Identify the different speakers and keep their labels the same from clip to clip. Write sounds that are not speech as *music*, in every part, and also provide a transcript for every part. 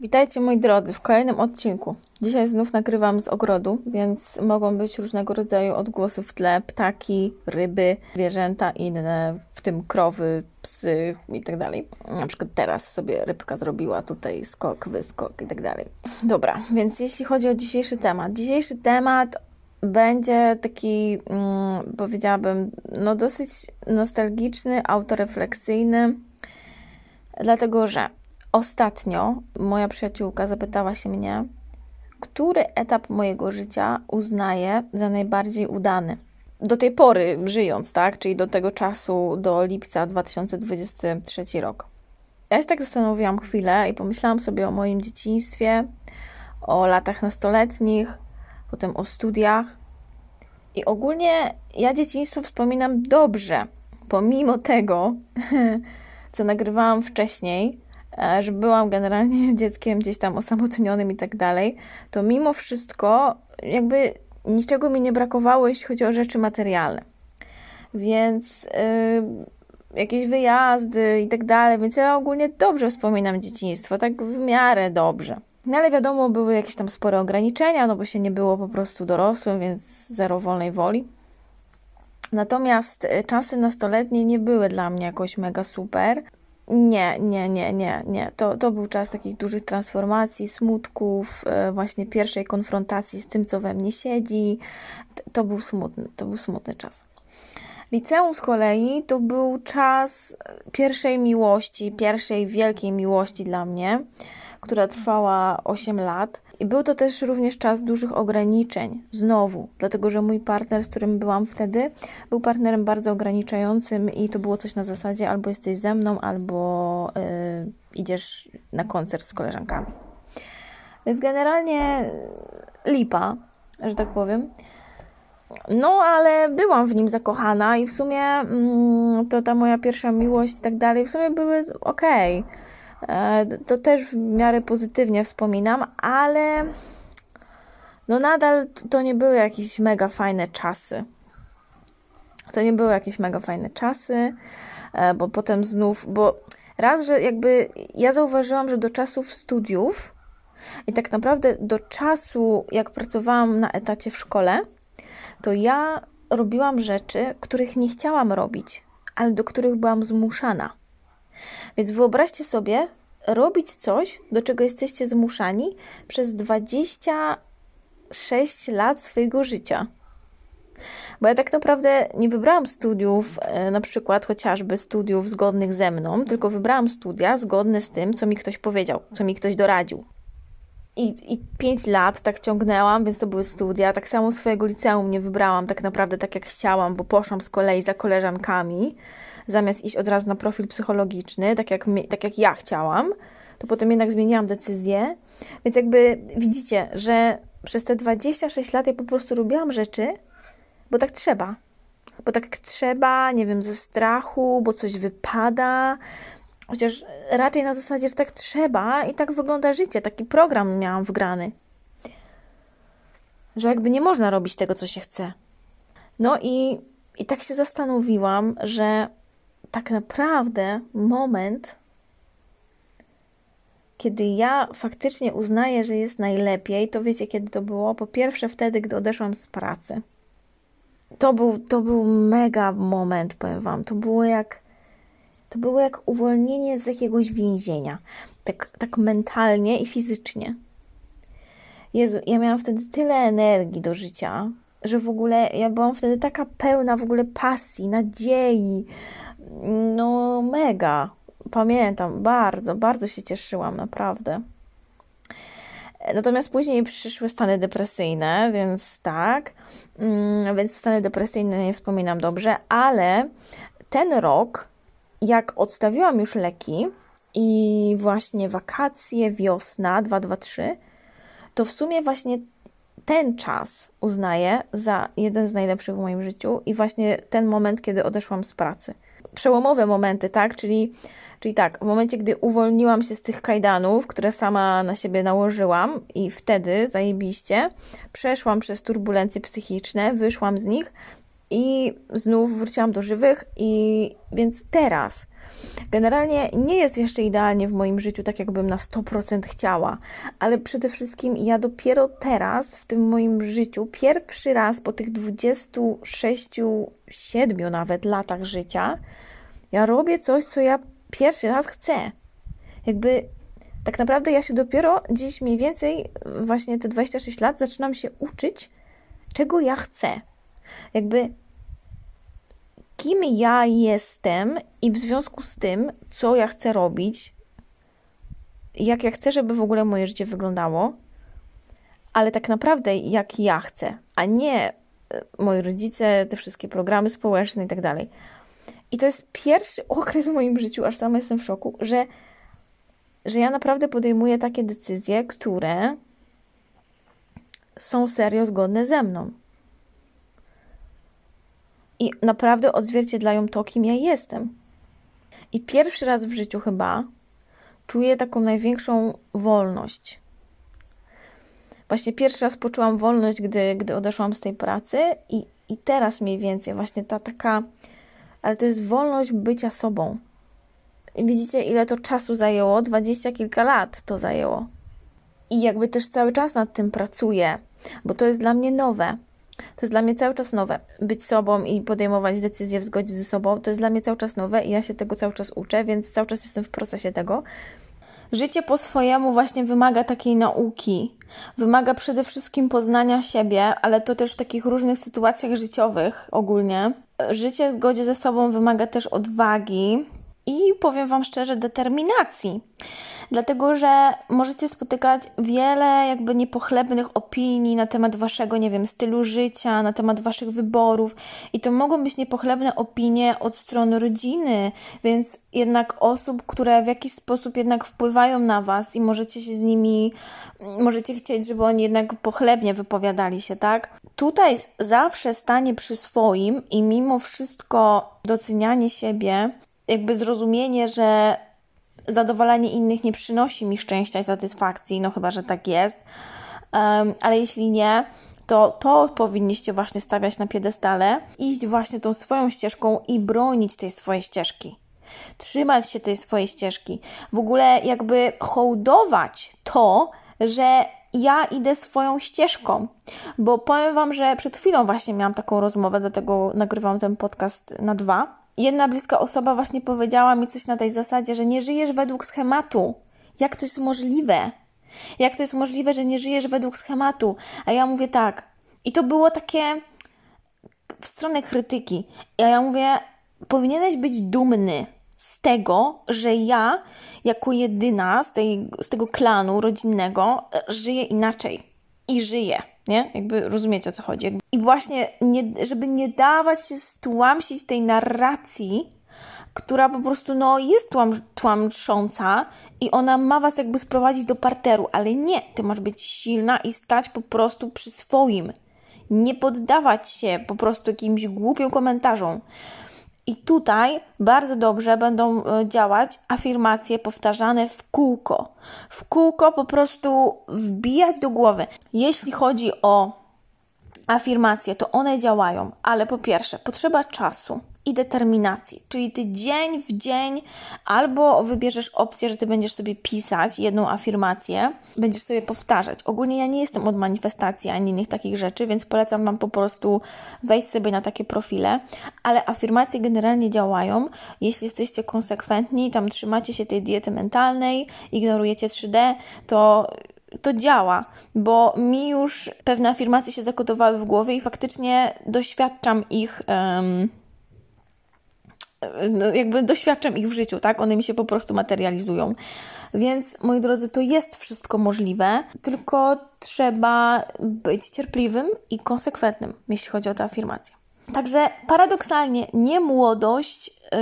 Speaker 1: Witajcie moi drodzy w kolejnym odcinku. Dzisiaj znów nagrywam z ogrodu, więc mogą być różnego rodzaju odgłosy w tle, ptaki, ryby, zwierzęta inne, w tym krowy, psy i tak dalej. Na przykład teraz sobie rybka zrobiła tutaj skok, wyskok i tak dalej. Dobra, więc jeśli chodzi o dzisiejszy temat. Dzisiejszy temat będzie taki, mm, powiedziałabym, no dosyć nostalgiczny, autorefleksyjny, dlatego że Ostatnio moja przyjaciółka zapytała się mnie, który etap mojego życia uznaję za najbardziej udany. Do tej pory żyjąc, tak? Czyli do tego czasu, do lipca 2023 rok. Ja się tak zastanowiłam chwilę i pomyślałam sobie o moim dzieciństwie, o latach nastoletnich, potem o studiach. I ogólnie ja dzieciństwo wspominam dobrze, pomimo tego, *laughs* co nagrywałam wcześniej, że byłam generalnie *laughs* dzieckiem gdzieś tam osamotnionym i tak dalej, to mimo wszystko jakby niczego mi nie brakowało, jeśli chodzi o rzeczy materialne. Więc yy, jakieś wyjazdy i tak dalej, więc ja ogólnie dobrze wspominam dzieciństwo, tak w miarę dobrze. No ale wiadomo, były jakieś tam spore ograniczenia, no bo się nie było po prostu dorosłym, więc zero wolnej woli. Natomiast e, czasy nastoletnie nie były dla mnie jakoś mega super. Nie, nie, nie, nie, nie. To, to był czas takich dużych transformacji, smutków, e, właśnie pierwszej konfrontacji z tym, co we mnie siedzi. To był smutny, to był smutny czas. Liceum z kolei to był czas pierwszej miłości, pierwszej wielkiej miłości dla mnie, która trwała 8 lat. I był to też również czas dużych ograniczeń, znowu, dlatego że mój partner, z którym byłam wtedy, był partnerem bardzo ograniczającym i to było coś na zasadzie albo jesteś ze mną, albo yy, idziesz na koncert z koleżankami. Więc generalnie lipa, że tak powiem. No, ale byłam w nim zakochana i w sumie mm, to ta moja pierwsza miłość i tak dalej, w sumie były okej. E, to też w miarę pozytywnie wspominam, ale no nadal to nie były jakieś mega fajne czasy. To nie były jakieś mega fajne czasy, e, bo potem znów, bo raz, że jakby ja zauważyłam, że do czasów studiów i tak naprawdę do czasu, jak pracowałam na etacie w szkole, to ja robiłam rzeczy, których nie chciałam robić, ale do których byłam zmuszana. Więc wyobraźcie sobie robić coś, do czego jesteście zmuszani przez 26 lat swojego życia. Bo ja tak naprawdę nie wybrałam studiów, e, na przykład chociażby studiów zgodnych ze mną, tylko wybrałam studia zgodne z tym, co mi ktoś powiedział, co mi ktoś doradził. I, I pięć lat tak ciągnęłam, więc to były studia. Tak samo swojego liceum nie wybrałam tak naprawdę tak, jak chciałam, bo poszłam z kolei za koleżankami, zamiast iść od razu na profil psychologiczny, tak jak, tak jak ja chciałam, to potem jednak zmieniłam decyzję. Więc jakby widzicie, że przez te 26 lat ja po prostu robiłam rzeczy, bo tak trzeba. Bo tak trzeba, nie wiem, ze strachu, bo coś wypada, Chociaż raczej na zasadzie, że tak trzeba i tak wygląda życie. Taki program miałam wgrany. Że jakby nie można robić tego, co się chce. No i, i tak się zastanowiłam, że tak naprawdę moment, kiedy ja faktycznie uznaję, że jest najlepiej, to wiecie, kiedy to było? Po pierwsze, wtedy, gdy odeszłam z pracy. To był, to był mega moment, powiem Wam. To było jak to było jak uwolnienie z jakiegoś więzienia, tak, tak mentalnie i fizycznie. Jezu, ja miałam wtedy tyle energii do życia, że w ogóle ja byłam wtedy taka pełna w ogóle pasji, nadziei. No, mega. Pamiętam, bardzo, bardzo się cieszyłam, naprawdę. Natomiast później przyszły stany depresyjne, więc tak, mm, więc stany depresyjne nie wspominam dobrze, ale ten rok jak odstawiłam już leki i właśnie wakacje, wiosna 223, to w sumie właśnie ten czas uznaję za jeden z najlepszych w moim życiu i właśnie ten moment, kiedy odeszłam z pracy. Przełomowe momenty, tak? Czyli, czyli tak, w momencie, gdy uwolniłam się z tych kajdanów, które sama na siebie nałożyłam i wtedy, zajebiście, przeszłam przez turbulencje psychiczne, wyszłam z nich i znów wróciłam do żywych i więc teraz Generalnie nie jest jeszcze idealnie w moim życiu, tak jakbym na 100% chciała, ale przede wszystkim ja dopiero teraz w tym moim życiu, pierwszy raz po tych 26, 7 nawet latach życia, ja robię coś, co ja pierwszy raz chcę. Jakby tak naprawdę ja się dopiero dziś mniej więcej, właśnie te 26 lat, zaczynam się uczyć, czego ja chcę. Jakby kim ja jestem i w związku z tym, co ja chcę robić, jak ja chcę, żeby w ogóle moje życie wyglądało, ale tak naprawdę jak ja chcę, a nie e, moi rodzice, te wszystkie programy społeczne i tak dalej. I to jest pierwszy okres w moim życiu, aż sama jestem w szoku, że, że ja naprawdę podejmuję takie decyzje, które są serio zgodne ze mną i naprawdę odzwierciedlają to, kim ja jestem. I pierwszy raz w życiu chyba czuję taką największą wolność. Właśnie pierwszy raz poczułam wolność, gdy, gdy odeszłam z tej pracy, i, i teraz mniej więcej właśnie ta taka, ale to jest wolność bycia sobą. Widzicie, ile to czasu zajęło? Dwadzieścia kilka lat to zajęło. I jakby też cały czas nad tym pracuję, bo to jest dla mnie nowe. To jest dla mnie cały czas nowe. Być sobą i podejmować decyzje w zgodzie ze sobą, to jest dla mnie cały czas nowe i ja się tego cały czas uczę, więc cały czas jestem w procesie tego. Życie po swojemu właśnie wymaga takiej nauki. Wymaga przede wszystkim poznania siebie, ale to też w takich różnych sytuacjach życiowych ogólnie. Życie w zgodzie ze sobą wymaga też odwagi i powiem Wam szczerze, determinacji. Dlatego że możecie spotykać wiele jakby niepochlebnych opinii na temat waszego, nie wiem, stylu życia, na temat waszych wyborów. I to mogą być niepochlebne opinie od strony rodziny, więc jednak osób, które w jakiś sposób jednak wpływają na was i możecie się z nimi, możecie chcieć, żeby oni jednak pochlebnie wypowiadali się, tak? Tutaj zawsze stanie przy swoim i mimo wszystko docenianie siebie, jakby zrozumienie, że zadowalanie innych nie przynosi mi szczęścia i satysfakcji, no chyba, że tak jest. Um, ale jeśli nie, to to powinniście właśnie stawiać na piedestale, iść właśnie tą swoją ścieżką i bronić tej swojej ścieżki. Trzymać się tej swojej ścieżki. W ogóle jakby hołdować to, że ja idę swoją ścieżką. Bo powiem Wam, że przed chwilą właśnie miałam taką rozmowę, dlatego nagrywam ten podcast na dwa jedna bliska osoba właśnie powiedziała mi coś na tej zasadzie, że nie żyjesz według schematu. Jak to jest możliwe? Jak to jest możliwe, że nie żyjesz według schematu? A ja mówię tak. I to było takie w stronę krytyki. A ja mówię, powinieneś być dumny z tego, że ja, jako jedyna z, tej, z tego klanu rodzinnego, żyję inaczej. I żyję nie? Jakby rozumiecie o co chodzi. I właśnie, nie, żeby nie dawać się stłamsić tej narracji, która po prostu no, jest tłam, tłamsząca i ona ma was jakby sprowadzić do parteru, ale nie, ty masz być silna i stać po prostu przy swoim. Nie poddawać się po prostu jakimś głupim komentarzom. I tutaj bardzo dobrze będą e, działać afirmacje powtarzane w kółko. W kółko po prostu wbijać do głowy. Jeśli chodzi o afirmacje, to one działają, ale po pierwsze, potrzeba czasu i determinacji. Czyli ty dzień w dzień albo wybierzesz opcję, że ty będziesz sobie pisać jedną afirmację, będziesz sobie powtarzać. Ogólnie ja nie jestem od manifestacji ani innych takich rzeczy, więc polecam Wam po prostu wejść sobie na takie profile, ale afirmacje generalnie działają. Jeśli jesteście konsekwentni, tam trzymacie się tej diety mentalnej, ignorujecie 3D, to to działa, bo mi już pewne afirmacje się zakodowały w głowie i faktycznie doświadczam ich. Um, jakby doświadczam ich w życiu, tak? One mi się po prostu materializują. Więc, moi drodzy, to jest wszystko możliwe, tylko trzeba być cierpliwym i konsekwentnym, jeśli chodzi o tę afirmację. Także paradoksalnie nie młodość, yy,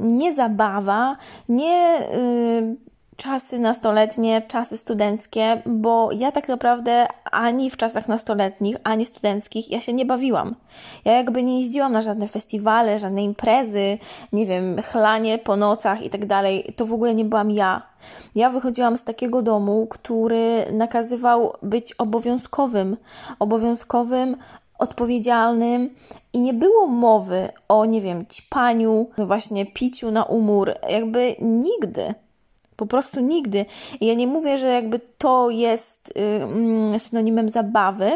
Speaker 1: nie zabawa, nie yy, czasy nastoletnie, czasy studenckie, bo ja tak naprawdę ani w czasach nastoletnich, ani studenckich ja się nie bawiłam. Ja jakby nie jeździłam na żadne festiwale, żadne imprezy, nie wiem, chlanie po nocach i tak dalej. To w ogóle nie byłam ja. Ja wychodziłam z takiego domu, który nakazywał być obowiązkowym, obowiązkowym odpowiedzialnym i nie było mowy o, nie wiem, ćpaniu, właśnie piciu na umór, jakby nigdy. Po prostu nigdy. I ja nie mówię, że jakby to jest yy, synonimem zabawy,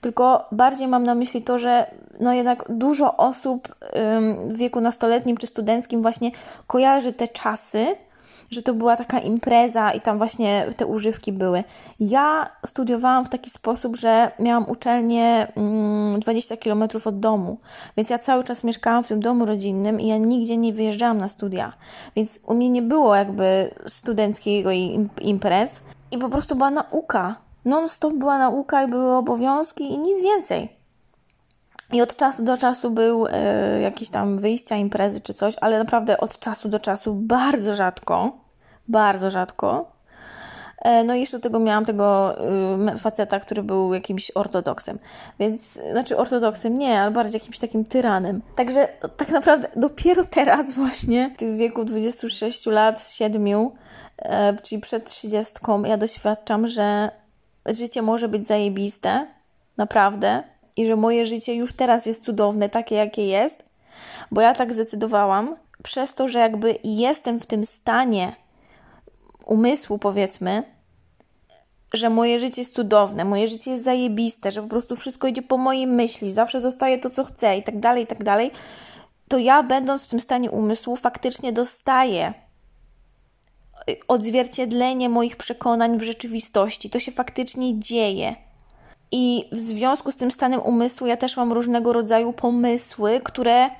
Speaker 1: tylko bardziej mam na myśli to, że no jednak dużo osób w wieku nastoletnim czy studenckim właśnie kojarzy te czasy że to była taka impreza i tam właśnie te używki były. Ja studiowałam w taki sposób, że miałam uczelnię 20 mm, km od domu, więc ja cały czas mieszkałam w tym domu rodzinnym i ja nigdzie nie wyjeżdżałam na studia. Więc u mnie nie było jakby studenckiego imprez i po prostu była nauka. Non-stop była nauka i były obowiązki i nic więcej. I od czasu do czasu był e, jakieś tam wyjścia, imprezy czy coś, ale naprawdę od czasu do czasu bardzo rzadko, bardzo rzadko. E, no i jeszcze do tego miałam tego y, faceta, który był jakimś ortodoksem. Więc, znaczy ortodoksem nie, ale bardziej jakimś takim tyranem. Także tak naprawdę dopiero teraz właśnie, w wieku 26 lat, 7, e, czyli przed 30, ja doświadczam, że życie może być zajebiste, naprawdę i że moje życie już teraz jest cudowne, takie jakie jest, bo ja tak zdecydowałam, przez to, że jakby jestem w tym stanie umysłu, powiedzmy, że moje życie jest cudowne, moje życie jest zajebiste, że po prostu wszystko idzie po mojej myśli, zawsze dostaję to, co chcę i tak dalej, i tak dalej, to ja, będąc w tym stanie umysłu, faktycznie dostaję odzwierciedlenie moich przekonań w rzeczywistości. To się faktycznie dzieje. I w związku z tym stanem umysłu ja też mam różnego rodzaju pomysły, które,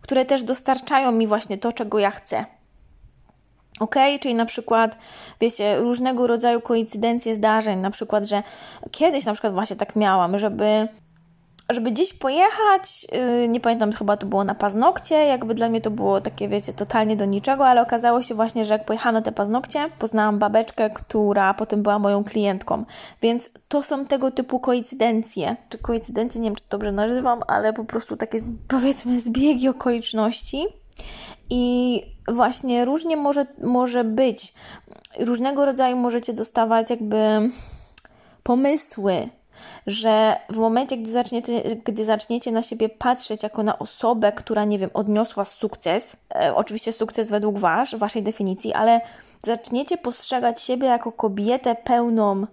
Speaker 1: które też dostarczają mi właśnie to, czego ja chcę. Ok, czyli na przykład, wiecie, różnego rodzaju koincydencje zdarzeń, na przykład, że kiedyś na przykład właśnie tak miałam, żeby żeby gdzieś pojechać, yy, nie pamiętam, chyba to było na paznokcie, jakby dla mnie to było takie, wiecie, totalnie do niczego, ale okazało się właśnie, że jak pojechałam na te paznokcie, poznałam babeczkę, która potem była moją klientką, więc to są tego typu koincydencje, czy koincydencje, nie wiem, czy dobrze nazywam, ale po prostu takie, powiedzmy, zbiegi okoliczności. I właśnie różnie może, może być, różnego rodzaju możecie dostawać jakby pomysły, że w momencie, gdy zaczniecie, gdy zaczniecie na siebie patrzeć jako na osobę, która, nie wiem, odniosła sukces, e, oczywiście sukces według wasz, waszej definicji, ale zaczniecie postrzegać siebie jako kobietę pełną,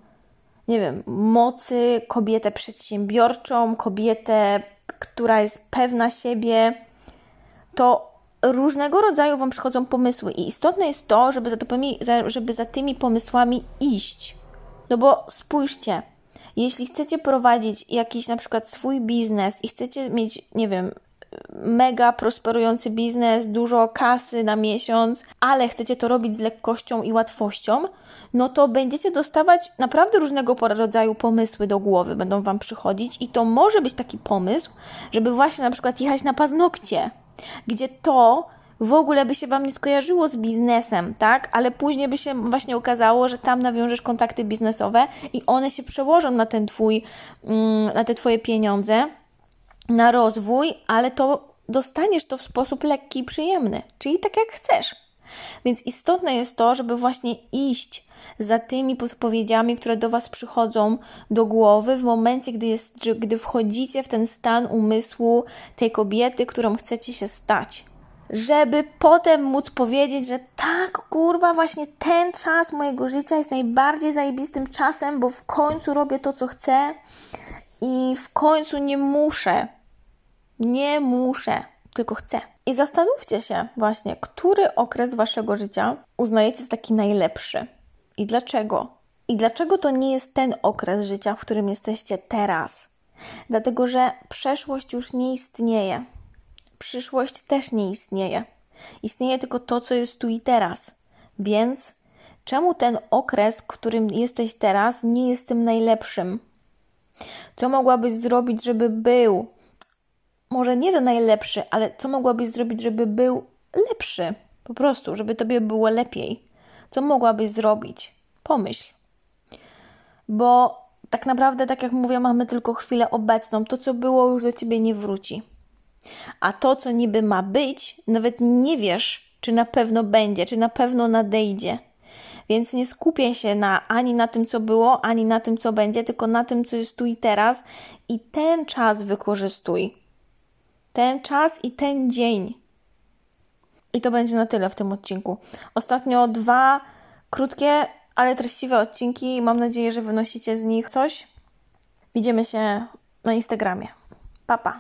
Speaker 1: nie wiem, mocy, kobietę przedsiębiorczą, kobietę, która jest pewna siebie, to różnego rodzaju Wam przychodzą pomysły i istotne jest to, żeby za, tymi, żeby za tymi pomysłami iść. No bo spójrzcie, jeśli chcecie prowadzić jakiś na przykład swój biznes i chcecie mieć, nie wiem, mega prosperujący biznes, dużo kasy na miesiąc, ale chcecie to robić z lekkością i łatwością, no to będziecie dostawać naprawdę różnego rodzaju pomysły do głowy, będą Wam przychodzić i to może być taki pomysł, żeby właśnie na przykład jechać na paznokcie, gdzie to w ogóle by się Wam nie skojarzyło z biznesem, tak? Ale później by się właśnie okazało, że tam nawiążesz kontakty biznesowe i one się przełożą na ten Twój, mm, na te Twoje pieniądze, na rozwój, ale to dostaniesz to w sposób lekki i przyjemny, czyli tak jak chcesz. Więc istotne jest to, żeby właśnie iść za tymi podpowiedziami, które do Was przychodzą do głowy w momencie, gdy, jest, gdy wchodzicie w ten stan umysłu tej kobiety, którą chcecie się stać żeby potem móc powiedzieć, że tak, kurwa, właśnie ten czas mojego życia jest najbardziej zajebistym czasem, bo w końcu robię to, co chcę i w końcu nie muszę. Nie muszę, tylko chcę. I zastanówcie się właśnie, który okres waszego życia uznajecie za taki najlepszy i dlaczego. I dlaczego to nie jest ten okres życia, w którym jesteście teraz? Dlatego, że przeszłość już nie istnieje przyszłość też nie istnieje. Istnieje tylko to, co jest tu i teraz. Więc czemu ten okres, którym jesteś teraz, nie jest tym najlepszym? Co mogłabyś zrobić, żeby był? Może nie, że najlepszy, ale co mogłabyś zrobić, żeby był lepszy? Po prostu, żeby tobie było lepiej. Co mogłabyś zrobić? Pomyśl. Bo tak naprawdę, tak jak mówię, mamy tylko chwilę obecną. To, co było, już do ciebie nie wróci. A to, co niby ma być, nawet nie wiesz, czy na pewno będzie, czy na pewno nadejdzie. Więc nie skupię się na, ani na tym, co było, ani na tym, co będzie, tylko na tym, co jest tu i teraz. I ten czas wykorzystuj. Ten czas i ten dzień. I to będzie na tyle w tym odcinku. Ostatnio dwa krótkie, ale treściwe odcinki. Mam nadzieję, że wynosicie z nich coś. Widzimy się na Instagramie. Papa. Pa.